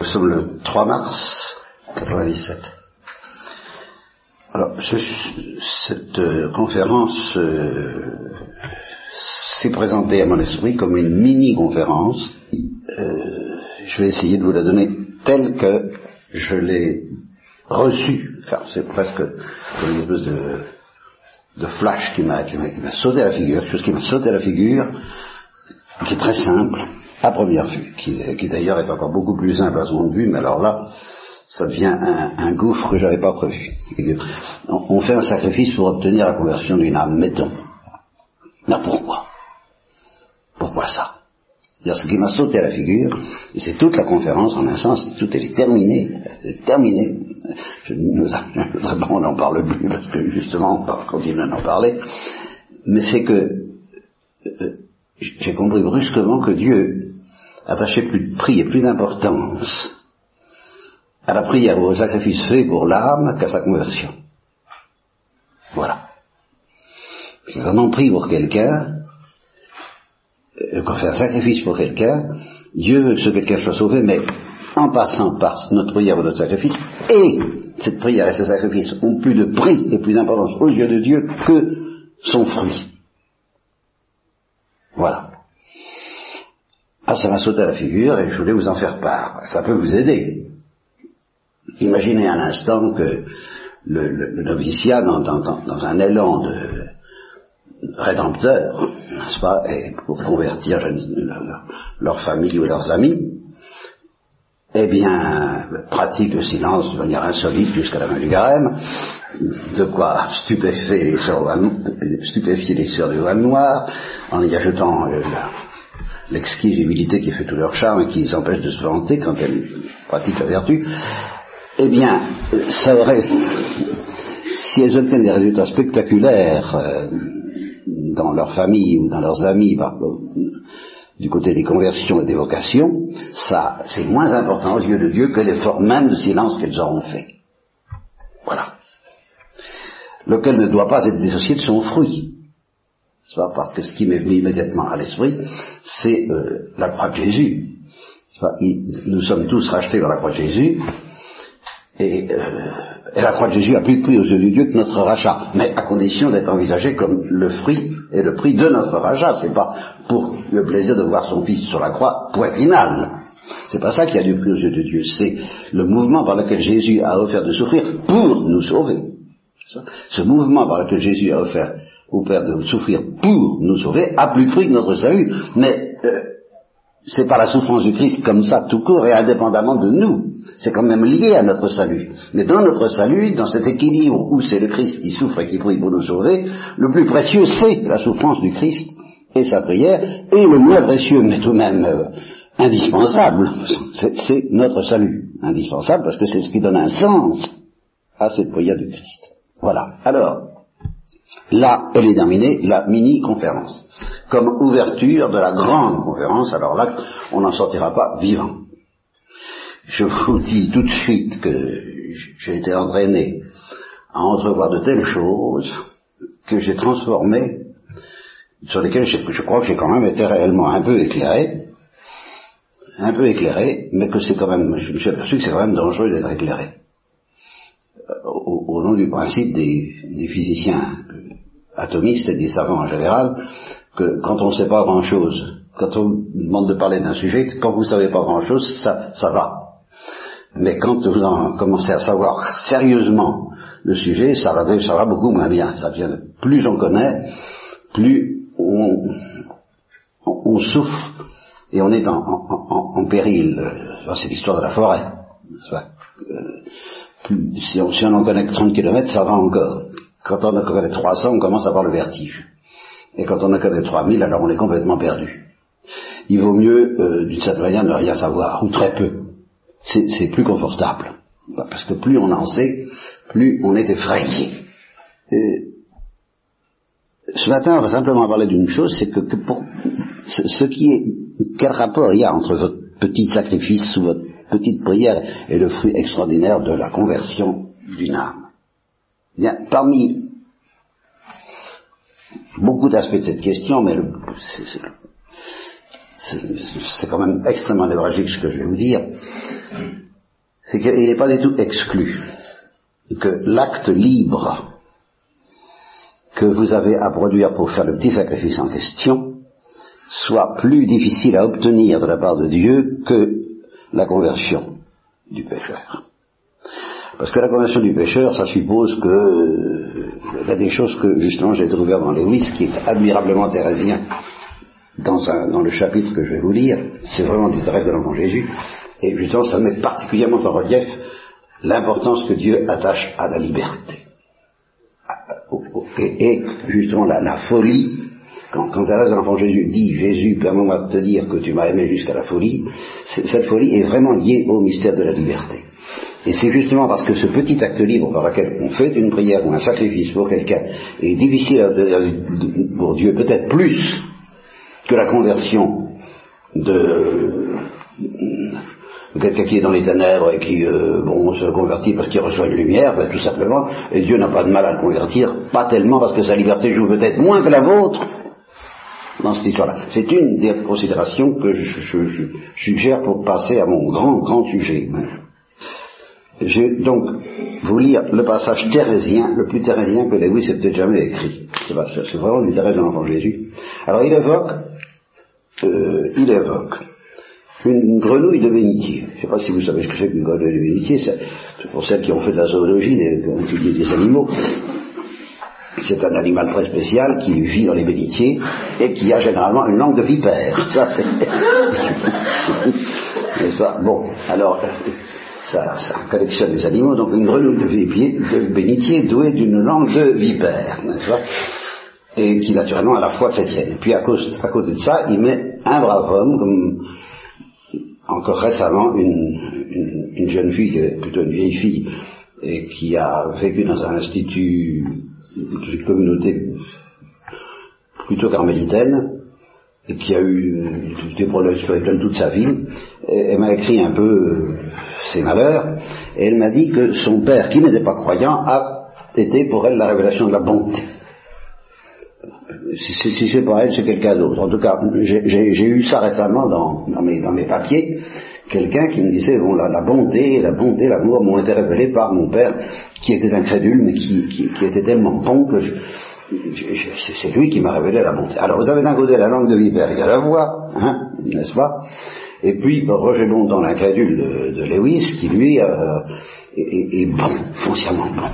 Nous sommes le 3 mars 97. Alors, ce, cette euh, conférence euh, s'est présentée à mon esprit comme une mini-conférence. Euh, je vais essayer de vous la donner telle que je l'ai reçue. Enfin, c'est presque une espèce de, de flash qui m'a sauté à la figure, quelque chose qui m'a sauté à la figure, qui est très simple à première vue, qui, d'ailleurs est encore beaucoup plus simple à seconde vue, mais alors là, ça devient un, gouffre que je n'avais pas prévu. On fait un sacrifice pour obtenir la conversion d'une âme, mettons. Mais pourquoi? Pourquoi ça? Ce qui m'a sauté à la figure, et c'est toute la conférence en un sens, tout est terminé, est terminé. Je ne on n'en parle plus, parce que justement, on va continuer d'en parler, mais c'est que euh, j'ai compris brusquement que Dieu attacher plus de prix et plus d'importance à la prière ou au sacrifice fait pour l'âme qu'à sa conversion. Voilà. Quand on prie pour quelqu'un, euh, qu'on fait un sacrifice pour quelqu'un, Dieu veut que quelqu'un soit sauvé, mais en passant par notre prière ou notre sacrifice, et cette prière et ce sacrifice ont plus de prix et plus d'importance aux yeux de Dieu que son fruit. Voilà. Ah, ça m'a sauté à la figure et je voulais vous en faire part. Ça peut vous aider. Imaginez un instant que le, noviciat, dans, un élan de rédempteur, n'est-ce pas, et pour convertir leur, famille ou leurs amis, eh bien, pratique le silence de manière insolite jusqu'à la main du garème, de quoi stupéfier les sœurs, stupéfier les noir, en y ajoutant euh, l'exquise humilité qui fait tout leur charme et qui les empêche de se vanter quand elles pratiquent la vertu, eh bien, ça aurait, si elles obtiennent des résultats spectaculaires euh, dans leur famille ou dans leurs amis, du côté des conversions et des vocations, ça, c'est moins important aux yeux de Dieu que l'effort même de silence qu'elles auront fait. Voilà. Lequel ne doit pas être dissocié de son fruit parce que ce qui m'est venu immédiatement à l'esprit, c'est euh, la croix de Jésus. nous sommes tous rachetés par la croix de Jésus, euh, et, la croix de Jésus a plus de prix aux yeux de Dieu que notre rachat, mais à condition d'être envisagé comme le fruit et le prix de notre rachat. C'est pas pour le plaisir de voir son fils sur la croix, point final. C'est pas ça qui a du prix aux yeux de Dieu, c'est le mouvement par lequel Jésus a offert de souffrir pour nous sauver. Ce mouvement par lequel Jésus a offert au Père de souffrir pour nous sauver a plus pris que notre salut. Mais euh, c'est par la souffrance du Christ comme ça tout court et indépendamment de nous. C'est quand même lié à notre salut. Mais dans notre salut, dans cet équilibre où c'est le Christ qui souffre et qui prie pour nous sauver, le plus précieux c'est la souffrance du Christ et sa prière, et le moins précieux, mais tout de même euh, indispensable, c'est notre salut. Indispensable parce que c'est ce qui donne un sens à cette prière du Christ. Voilà. Alors, là, elle est terminée, la mini-conférence. Comme ouverture de la grande conférence, alors là, on n'en sortira pas vivant. Je vous dis tout de suite que j'ai été entraîné à entrevoir de telles choses que j'ai transformé, sur lesquelles je, crois que j'ai quand même été réellement un peu éclairé, un peu éclairé, mais que c'est quand même, je me suis aperçu que c'est quand même dangereux d'être éclairé au, nom du principe des, physiciens atomistes et des savants en général, que quand on ne sait pas grand-chose, quand on demande de parler d'un sujet, quand vous ne savez pas grand-chose, ça, ça va. Mais quand vous en commencez à savoir sérieusement le sujet, ça va, beaucoup moins bien. Ça vient, plus on connaît, plus on, souffre et on est en, péril. C'est l'histoire de la forêt. Si on, en connaît que 30 km, ça va encore. Quand on en connaît 300, on commence à avoir le vertige. Et quand on en connaît 3000, alors on est complètement perdu. Il vaut mieux, euh, d'une certaine manière, ne rien savoir, ou très peu. C'est plus confortable. Parce que plus on en sait, plus on est effrayé. ce matin, on va simplement parler d'une chose, c'est que, pour, ce, qui est, quel rapport il y a entre votre petit sacrifice ou votre petite prière est le fruit extraordinaire de la conversion d'une âme. Bien, parmi beaucoup d'aspects de cette question, mais c'est quand même extrêmement névralgique ce que je vais vous dire, c'est qu'il n'est pas du tout exclu que l'acte libre que vous avez à produire pour faire le petit sacrifice en question soit plus difficile à obtenir de la part de Dieu que la conversion du pécheur. Parce que la conversion du pécheur, ça suppose que euh, y a des choses que justement j'ai trouvé dans Lewis qui est admirablement thérésien dans, dans, le chapitre que je vais vous lire, c'est vraiment du Thérèse de l'enfant Jésus, et justement ça met particulièrement en relief l'importance que Dieu attache à la liberté. Et, justement la, folie, quand, quand de l'enfant Jésus dit Jésus, permets-moi de te dire que tu m'as aimé jusqu'à la folie, cette folie est vraiment liée au mystère de la liberté. Et c'est justement parce que ce petit acte libre par lequel on fait une prière ou un sacrifice pour quelqu'un est difficile à, pour Dieu, peut-être plus que la conversion de, quelqu'un qui est dans les ténèbres et qui euh, bon, se convertit parce qu'il reçoit une lumière, ben, tout simplement, et Dieu n'a pas de mal à le convertir, pas tellement parce que sa liberté joue peut-être moins que la vôtre dans cette histoire-là. C'est une des considérations que je, suggère pour passer à mon grand, grand sujet. Je vais donc vous lire le passage thérésien, le plus thérésien que Lewis ait peut-être jamais écrit. C'est vraiment du Thérèse de l'enfant Jésus. Alors il évoque, euh, il évoque une, grenouille de bénitier. Je ne sais pas si vous savez ce que c'est qu'une grenouille de bénitier, c'est pour celles qui ont fait de la zoologie, des, des animaux. C'est un animal très spécial qui vit dans les bénitiers et qui a généralement une langue de vipère. Ça, c'est. Bon, alors, ça, collectionne les animaux, donc une grenouille de, bénitier douée d'une langue de vipère, n'est-ce pas? Et qui naturellement a la foi chrétienne. Et puis à, cause, à côté de ça, il met un brave homme, comme encore récemment une, une, jeune fille, plutôt une vieille fille, et qui a vécu dans un institut, une communauté plutôt carmélitaine, qui a eu des problèmes spirituels toute sa vie, elle m'a écrit un peu euh, ses malheurs, et elle m'a dit que son père, qui n'était pas croyant, a été pour elle la révélation de la bonté. Si, c'est pour elle, c'est quelqu'un d'autre. En tout cas, j'ai eu ça récemment dans, mes, dans mes, papiers, quelqu'un qui me disait, bon, la, bonté, la bonté, l'amour m'ont été révélés par mon père, qui était incrédule, mais qui, qui était tellement bon que je, c'est lui qui m'a révélé la bonté. Alors vous avez d'un côté la langue de vipère qui a la voix, hein, n'est-ce pas? Et puis Roger dans l'incrédule de, Lewis, qui lui euh, est, bon, foncièrement bon.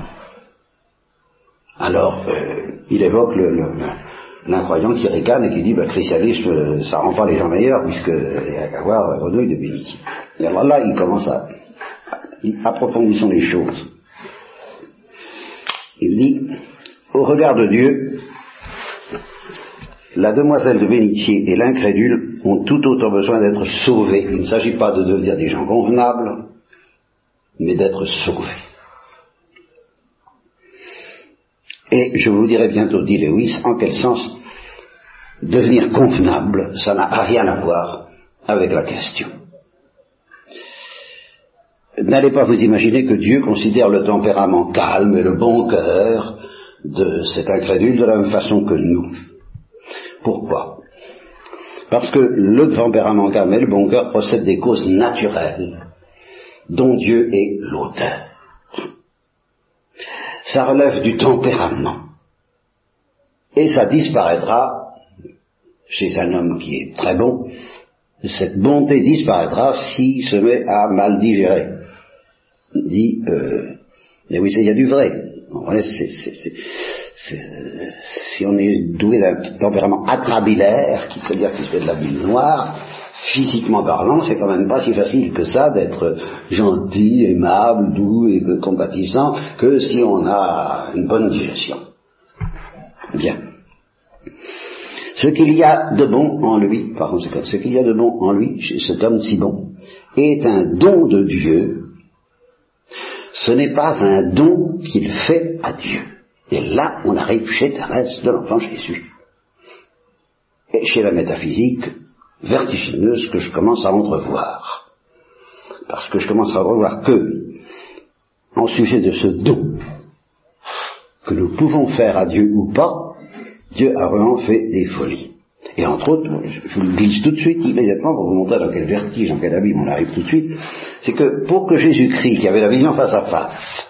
Alors euh, il évoque l'incroyant qui ricane et qui dit, bah, christianisme, ça rend pas les gens meilleurs, puisqu'il y a qu'à voir Renouille de bénitier. Et alors là, il commence à, approfondissons les choses. Il dit, au regard de Dieu, la demoiselle de bénitier et l'incrédule ont tout autant besoin d'être sauvés. Il ne s'agit pas de devenir des gens convenables, mais d'être sauvés. Et je vous dirai bientôt, dit Lewis, en quel sens devenir convenable, ça n'a rien à voir avec la question. N'allez pas vous imaginer que Dieu considère le tempérament calme et le bon cœur de cet incrédule de la même façon que nous. Pourquoi? Parce que le tempérament calme et le bon cœur possèdent des causes naturelles dont Dieu est l'auteur. Ça relève du tempérament. Et ça disparaîtra chez un homme qui est très bon. Cette bonté disparaîtra s'il se met à mal digérer. Dit, euh, mais oui, il y a du vrai si on est doué d'un tempérament atrabilaire, qui veut dire qu'il fait de la bile noire, physiquement parlant, c'est quand même pas si facile que ça d'être gentil, aimable, doux et compatissant que si on a une bonne digestion. Bien. Ce qu'il y a de bon en lui, par conséquent, ce qu'il y a de bon en lui, cet homme si bon, est un don de Dieu ce n'est pas un don qu'il fait à Dieu. Et là, on arrive chez Thérèse de l'enfant Jésus. Et chez la métaphysique vertigineuse que je commence à entrevoir. Parce que je commence à entrevoir que, en sujet de ce don que nous pouvons faire à Dieu ou pas, Dieu a vraiment fait des folies. Et entre autres, je vous le glisse tout de suite, immédiatement, pour vous montrer dans quel vertige, dans quel abîme on arrive tout de suite, c'est que pour que Jésus-Christ, qui avait la vision face à face,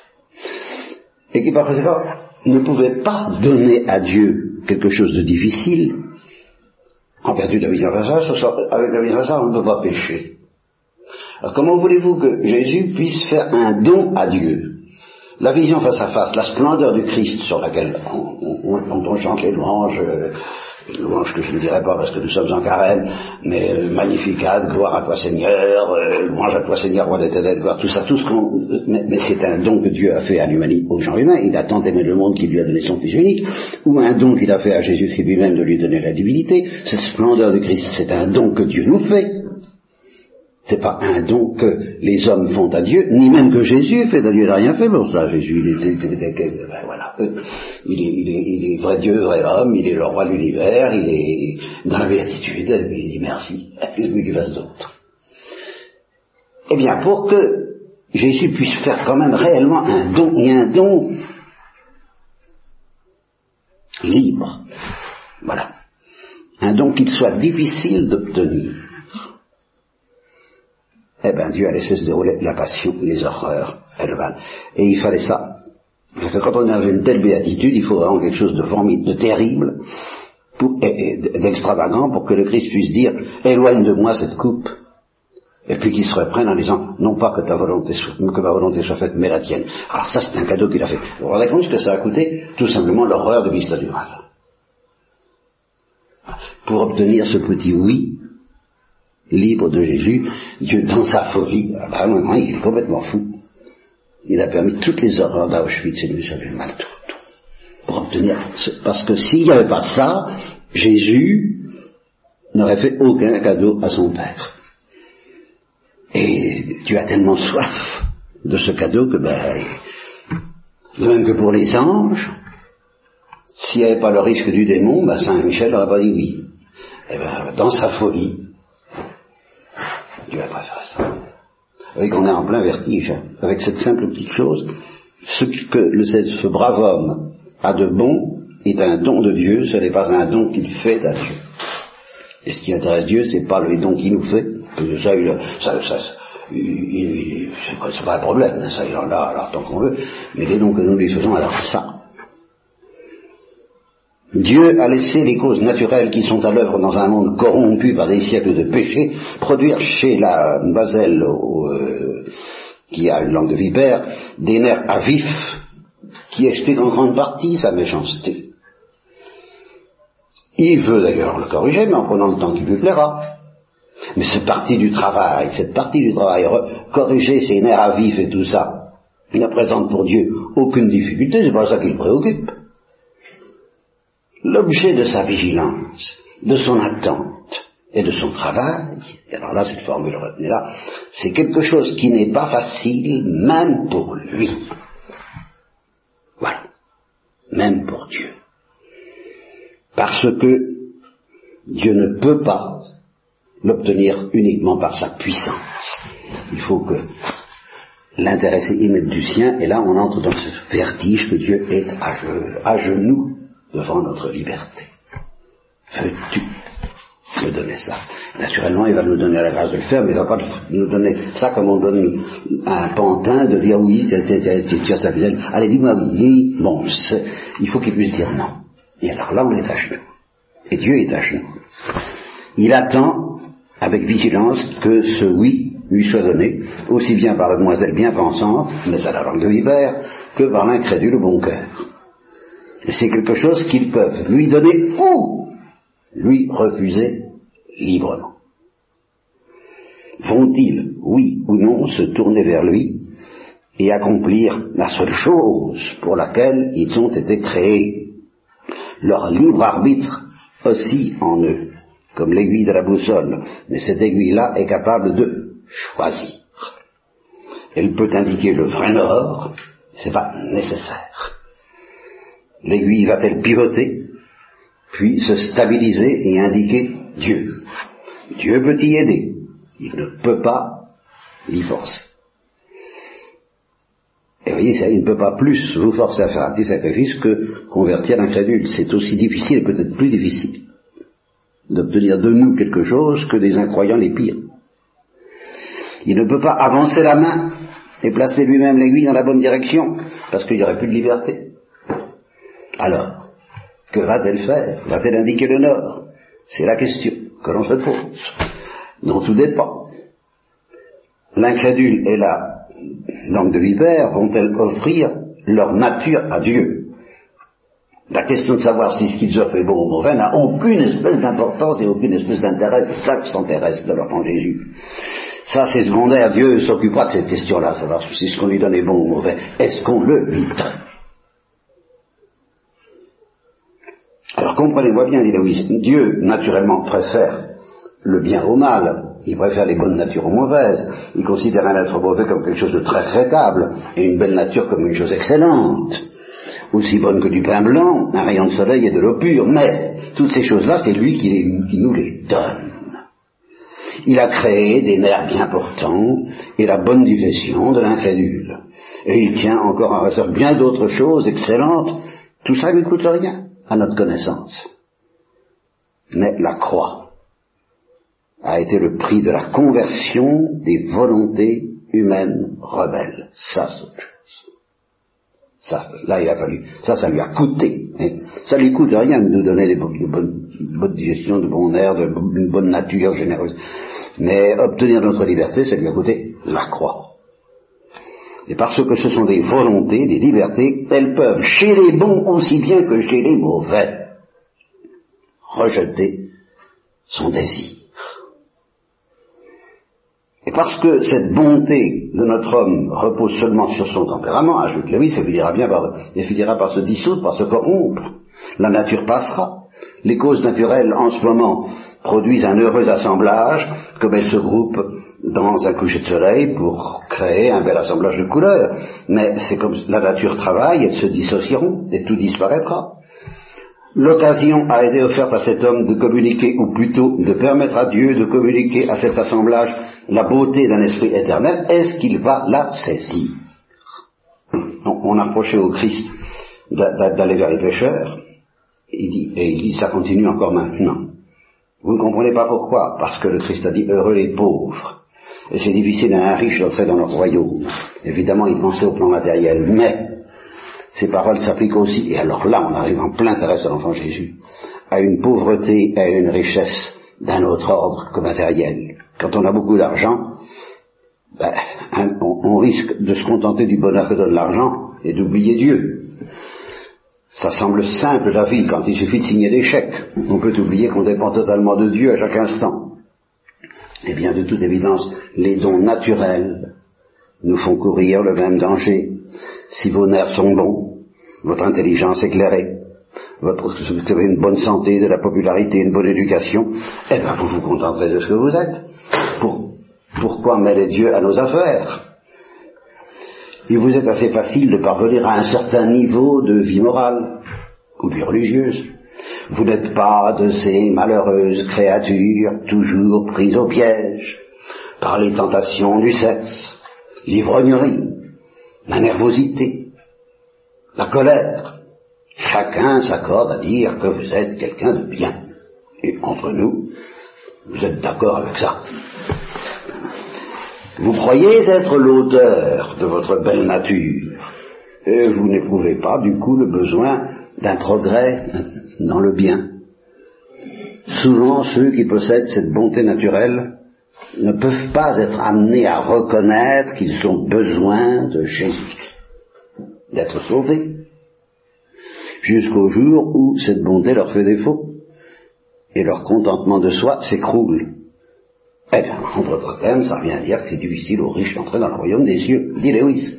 et qui par conséquent ne pouvait pas donner à Dieu quelque chose de difficile, en vertu de la face à face, avec la face, on ne peut pas pécher. Alors comment voulez-vous que Jésus puisse faire un don à Dieu? La vision face à face, la splendeur du Christ sur laquelle on, chante les louanges, euh, les louanges que je ne dirais pas parce que nous sommes en carême, mais euh, Magnificat, gloire à toi Seigneur, euh, louange à toi Seigneur, roi d'éternel, gloire, tout ça, tout ce qu'on... Mais, c'est un don que Dieu a fait à l'humanité, aux gens humains, il a tant aimé le monde qu'il lui a donné son Fils unique, ou un don qu'il a fait à Jésus-Christ lui-même de lui donner la divinité, cette splendeur du Christ, c'est un don que Dieu nous fait, c'est pas un don que les hommes font à Dieu, ni même que Jésus fait à Dieu. Il n'a rien fait pour ça. Jésus, il est, ben voilà, il est, il, est, vrai Dieu, vrai homme, il est le roi de l'univers, il est dans la béatitude, il dit merci, qu'est-ce qu'il fasse d'autre Eh bien, pour que Jésus puisse faire quand même réellement un don, et un don libre, voilà, un don qu'il soit difficile d'obtenir, eh bien Dieu a laissé se dérouler la passion, les horreurs, et il fallait ça. Parce que quand on a une telle béatitude, il faut vraiment quelque chose de formidable, de terrible, d'extravagant, pour que le Christ puisse dire, éloigne de moi cette coupe, et puis qu'il se reprenne en disant, non pas que ta volonté soit, que ma volonté soit faite, mais la tienne. Alors ça, c'est un cadeau qu'il a fait. Vous vous rendez compte ce que ça a coûté? Tout simplement l'horreur de vista du mal. Pour obtenir ce petit oui, libre de Jésus, Dieu dans sa folie, ah bah, il est complètement fou. Il a permis toutes les horreurs d'Auschwitz et de mal tout, tout, pour obtenir, parce que s'il n'y avait pas ça, Jésus n'aurait fait aucun cadeau à son Père. Et Dieu a tellement soif de ce cadeau que, ben, de même que pour les anges, s'il n'y avait pas le risque du démon, ben Saint Michel n'aurait pas dit oui. Et eh ben, dans sa folie, Dieu pas fait ça. Vous qu'on est en plein vertige, hein, avec cette simple petite chose. Ce que le, ce brave homme a de bon est un don de Dieu, ce n'est pas un don qu'il fait à Dieu. Et ce qui intéresse Dieu, c'est pas les dons qu'il nous fait. Ça, il, ça, ça, c'est pas un problème, ça il en a alors tant qu'on veut, mais les dons que nous lui faisons, alors ça, Dieu a laissé les causes naturelles qui sont à l'œuvre dans un monde corrompu par des siècles de péché produire chez la Basel, euh, qui a une langue de vipère, des nerfs à vif qui expliquent en grande partie sa méchanceté. Il veut d'ailleurs le corriger, mais en prenant le temps qui lui plaira. Mais cette partie du travail, cette partie du travail, corriger ses nerfs à vif et tout ça, il ne présente pour Dieu aucune difficulté, c'est pas ça qui le préoccupe l'objet de sa vigilance, de son attente et de son travail, et alors là, cette formule retenue là, c'est quelque chose qui n'est pas facile, même pour lui. Voilà. Même pour Dieu. Parce que Dieu ne peut pas l'obtenir uniquement par sa puissance. Il faut que l'intéressé y mette du sien, et là on entre dans ce vertige que Dieu est à genoux devant notre liberté. Veux-tu me donner ça? Naturellement, il va nous donner la grâce de le faire, mais il ne va pas nous donner ça comme on donne un pantin de dire oui, tu as ta Allez, dis-moi oui. Bon, il faut qu'il puisse dire non. Et alors là, on est à genoux. Et Dieu est à genoux. Il attend avec vigilance que ce oui lui soit donné, aussi bien par la demoiselle bien pensante, mais à la langue de vipère, que par l'incrédule bon cœur. C'est quelque chose qu'ils peuvent lui donner ou lui refuser librement. Vont-ils, oui ou non, se tourner vers lui et accomplir la seule chose pour laquelle ils ont été créés? Leur libre arbitre aussi en eux, comme l'aiguille de la boussole, mais cette aiguille-là est capable de choisir. Elle peut indiquer le vrai nord, c'est pas nécessaire. L'aiguille va-t-elle pivoter, puis se stabiliser et indiquer Dieu? Dieu peut y aider. Il ne peut pas y forcer. Et vous voyez, ça, il ne peut pas plus vous forcer à faire un petit sacrifice que convertir l'incrédule. C'est aussi difficile peut-être plus difficile. d'obtenir de nous quelque chose que des incroyants les pires. Il ne peut pas avancer la main et placer lui-même l'aiguille dans la bonne direction, parce qu'il n'y aurait plus de liberté. Alors, que va-t-elle faire? Va-t-elle indiquer le nord? C'est la question que l'on se pose, dont tout dépend. L'incrédule et la langue de vipère vont-elles offrir leur nature à Dieu? La question de savoir si ce qu'ils offrent est bon ou mauvais n'a aucune espèce d'importance et aucune espèce d'intérêt. C'est ça qui s'intéresse de l'enfant Jésus. Ça, c'est secondaire. Dieu s'occupera de cette question-là, savoir si ce qu'on lui donne est bon ou mauvais. Est-ce qu'on le lui donne Alors comprenez-moi bien, dit Louis, Dieu, naturellement, préfère le bien au mal. Il préfère les bonnes natures aux mauvaises. Il considère un être mauvais comme quelque chose de très traitable et une belle nature comme une chose excellente aussi bonne que du pain blanc, un rayon de soleil et de l'eau pure, mais toutes ces choses-là, c'est lui qui, nous les donne. Il a créé des nerfs bien portants et la bonne digestion de l'incrédule. Et il tient encore en réserve bien d'autres choses excellentes. Tout ça ne coûte rien à notre connaissance. Mais la croix a été le prix de la conversion des volontés humaines rebelles. Ça, c'est ça, là, il a fallu. Ça, ça lui a coûté. Ça lui coûte rien de nous donner des de bonnes, digestion, de bon air, de, bonne nature généreuse. Mais obtenir notre liberté, ça lui a coûté la croix. Et parce que ce sont des volontés, des libertés, elles peuvent, chez les bons aussi bien que chez les mauvais, rejeter son désir. Et parce que cette bonté de notre homme repose seulement sur son tempérament, ajoute Lewis, ça finira bien par, finira par se dissoudre, par se corrompre. La nature passera. Les causes naturelles en ce moment produisent un heureux assemblage, comme elles se groupent dans un coucher de soleil pour créer un bel assemblage de couleurs. Mais c'est comme la nature travaille, elles se dissocieront et tout disparaîtra. L'occasion a été offerte à cet homme de communiquer, ou plutôt de permettre à Dieu de communiquer à cet assemblage la beauté d'un esprit éternel. Est-ce qu'il va la saisir? On a reproché au Christ d'aller vers les pécheurs, il dit, et il dit, ça continue encore maintenant. Vous ne comprenez pas pourquoi? Parce que le Christ a dit, heureux les pauvres. Et c'est difficile à un riche d'entrer dans leur royaume. Évidemment, il pensait au plan matériel, mais ces paroles s'appliquent aussi, et alors là on arrive en plein intérêt à l'enfant Jésus, à une pauvreté et à une richesse d'un autre ordre que matériel. Quand on a beaucoup d'argent, ben, on, risque de se contenter du bonheur que donne l'argent et d'oublier Dieu. Ça semble simple la vie quand il suffit de signer des chèques. On peut oublier qu'on dépend totalement de Dieu à chaque instant. Eh bien, de toute évidence, les dons naturels nous font courir le même danger. Si vos nerfs sont bons, votre intelligence éclairée, votre, vous avez une bonne santé, de la popularité, une bonne éducation, eh bien vous vous contenterez de ce que vous êtes. pourquoi mêler Dieu à nos affaires? Il vous est assez facile de parvenir à un certain niveau de vie morale ou vie religieuse. Vous n'êtes pas de ces malheureuses créatures toujours prises au piège par les tentations du sexe, l'ivrognerie, la nervosité, la colère. Chacun s'accorde à dire que vous êtes quelqu'un de bien. Et entre nous, vous êtes d'accord avec ça. Vous croyez être l'auteur de votre belle nature, et vous n'éprouvez pas du coup le besoin d'un progrès dans le bien. Souvent, ceux qui possèdent cette bonté naturelle ne peuvent pas être amenés à reconnaître qu'ils ont besoin de Jésus d'être sauvés, jusqu'au jour où cette bonté leur fait défaut, et leur contentement de soi s'écroule. Eh bien, en d'autres termes, ça revient à dire que c'est difficile aux riches d'entrer dans le royaume des cieux, dit Lewis.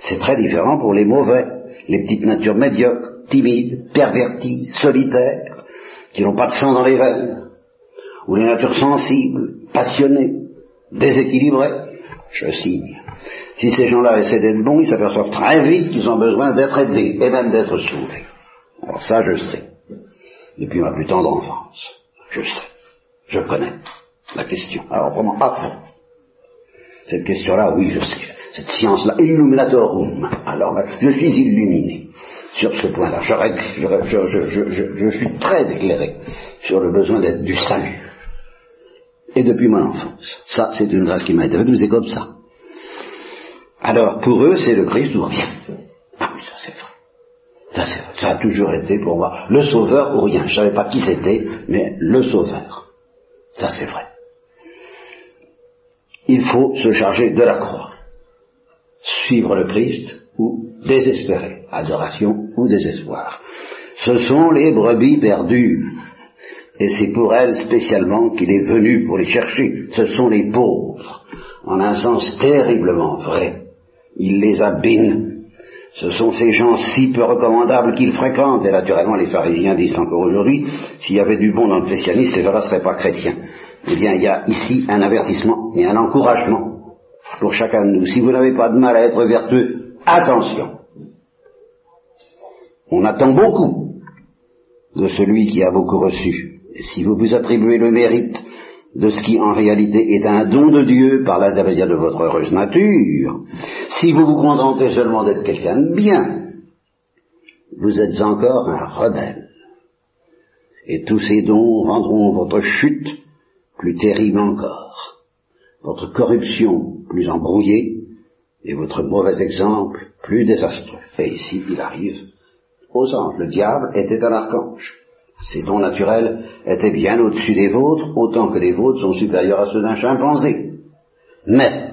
C'est très différent pour les mauvais, les petites natures médiocres, timides, perverties, solitaires, qui n'ont pas de sang dans les veines, ou les natures sensibles, passionnées, déséquilibrées. Je signe. Si ces gens-là essaient d'être bons, ils s'aperçoivent très vite qu'ils ont besoin d'être aidés et même d'être sauvés. Alors ça, je sais. Depuis ma plus tendre enfance. Je sais. Je connais la question. Alors vraiment, à. Cette question-là, oui, je sais. Cette science-là, illuminatorum. Alors là, je suis illuminé. sur ce point-là. Je, suis très éclairé sur le besoin d'être du salut. Et depuis mon enfance. Ça, c'est une grâce qui m'a été faite, mais c'est comme ça. Alors, pour eux, c'est le Christ ou rien. Ah oui, ça c'est vrai. Ça, c'est vrai. ça a toujours été pour moi le sauveur ou rien. Je ne savais pas qui c'était, mais le sauveur. Ça c'est vrai. Il faut se charger de la croix. Suivre le Christ ou désespérer. Adoration ou désespoir. Ce sont les brebis perdues. Et c'est pour elles spécialement qu'il est venu pour les chercher. Ce sont les pauvres. En un sens terriblement vrai. Il les a bénis. Ce sont ces gens si peu recommandables qu'ils fréquentent, et naturellement les pharisiens disent encore aujourd'hui, s'il y avait du bon dans le christianisme, ces gens-là ne seraient pas chrétiens. Eh bien, il y a ici un avertissement et un encouragement pour chacun de nous. Si vous n'avez pas de mal à être vertueux, attention. On attend beaucoup de celui qui a beaucoup reçu. Si vous vous attribuez le mérite de ce qui en réalité est un don de Dieu par l'intermédiaire de votre heureuse nature, si vous vous contentez seulement d'être quelqu'un de bien, vous êtes encore un rebelle. Et tous ces dons rendront votre chute plus terrible encore, votre corruption plus embrouillée, et votre mauvais exemple plus désastreux. Et ici, il arrive aux anges. Le diable était un archange. Ses dons naturels étaient bien au-dessus des vôtres, autant que les vôtres sont supérieurs à ceux d'un chimpanzé. Mais,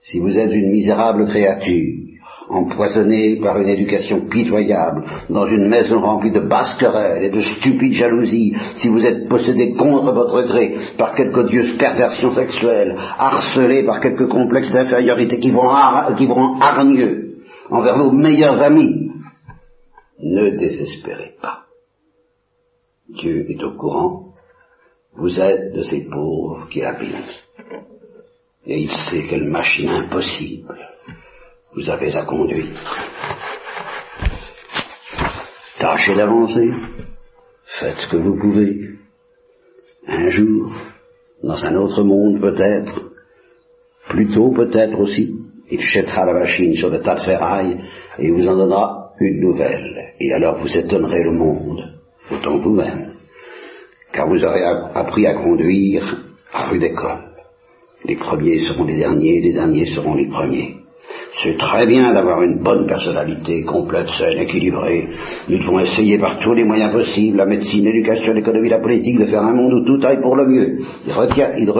si vous êtes une misérable créature, empoisonnée par une éducation pitoyable, dans une maison remplie de basses querelles et de stupides jalousies, si vous êtes possédé contre votre gré par quelque odieuse perversion sexuelle, harcelé par quelques complexes d'infériorité qui qui vont hargneux envers vos meilleurs amis, ne désespérez pas. Dieu est au courant, vous êtes de ces pauvres qui habitent. Et il sait quelle machine impossible vous avez à conduire. Tâchez d'avancer, faites ce que vous pouvez. Un jour, dans un autre monde peut-être, plus tôt peut-être aussi, il jettera la machine sur le tas de ferraille et vous en donnera une nouvelle. Et alors vous étonnerez le monde autant vous-même, car vous aurez appris à conduire à rue d'école. Les premiers seront les derniers, les derniers seront les premiers. C'est très bien d'avoir une bonne personnalité, complète, saine, équilibrée. Nous devons essayer par tous les moyens possibles, la médecine, l'éducation, l'économie, la politique, de faire un monde où tout aille pour le mieux. Il ne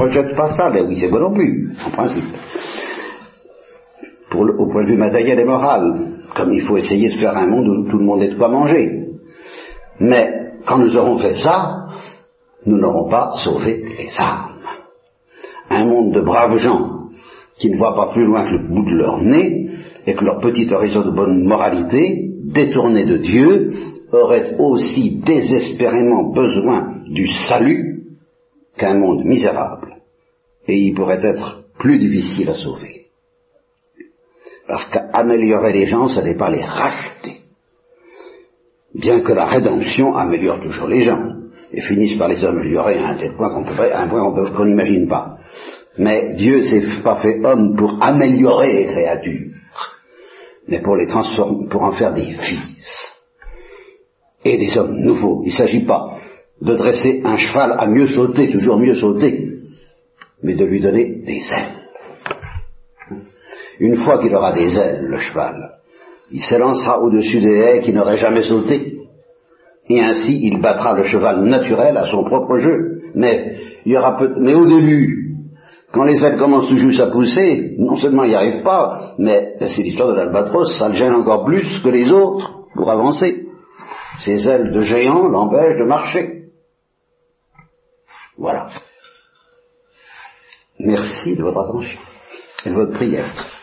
rejette pas ça, mais oui, c'est bon non plus, en principe. au point de vue matériel et moral, comme il faut essayer de faire un monde où tout le monde ait de quoi manger. Mais quand nous aurons fait ça, nous n'aurons pas sauvé les âmes. Un monde de braves gens qui ne voient pas plus loin que le bout de leur nez et que leur petit horizon de bonne moralité, détourné de Dieu, aurait aussi désespérément besoin du salut qu'un monde misérable. Et il pourrait être plus difficile à sauver. Parce qu'améliorer les gens, ce n'est pas les racheter. Bien que la rédemption améliore toujours les gens, et finisse par les améliorer à un tel point qu'on qu'on n'imagine pas. Mais Dieu s'est pas fait homme pour améliorer les créatures, mais pour les transformer, pour en faire des fils et des hommes nouveaux. Il ne s'agit pas de dresser un cheval à mieux sauter, toujours mieux sauter, mais de lui donner des ailes. Une fois qu'il aura des ailes, le cheval, il s'élancera au-dessus des haies qui n'auraient jamais sauté. Et ainsi, il battra le cheval naturel à son propre jeu. Mais, il y aura peut mais au début, quand les ailes commencent tout juste à pousser, non seulement il n'y arrive pas, mais c'est l'histoire de l'albatros, ça le gêne encore plus que les autres pour avancer. Ces ailes de géant l'empêchent de marcher. Voilà. Merci de votre attention et de votre prière.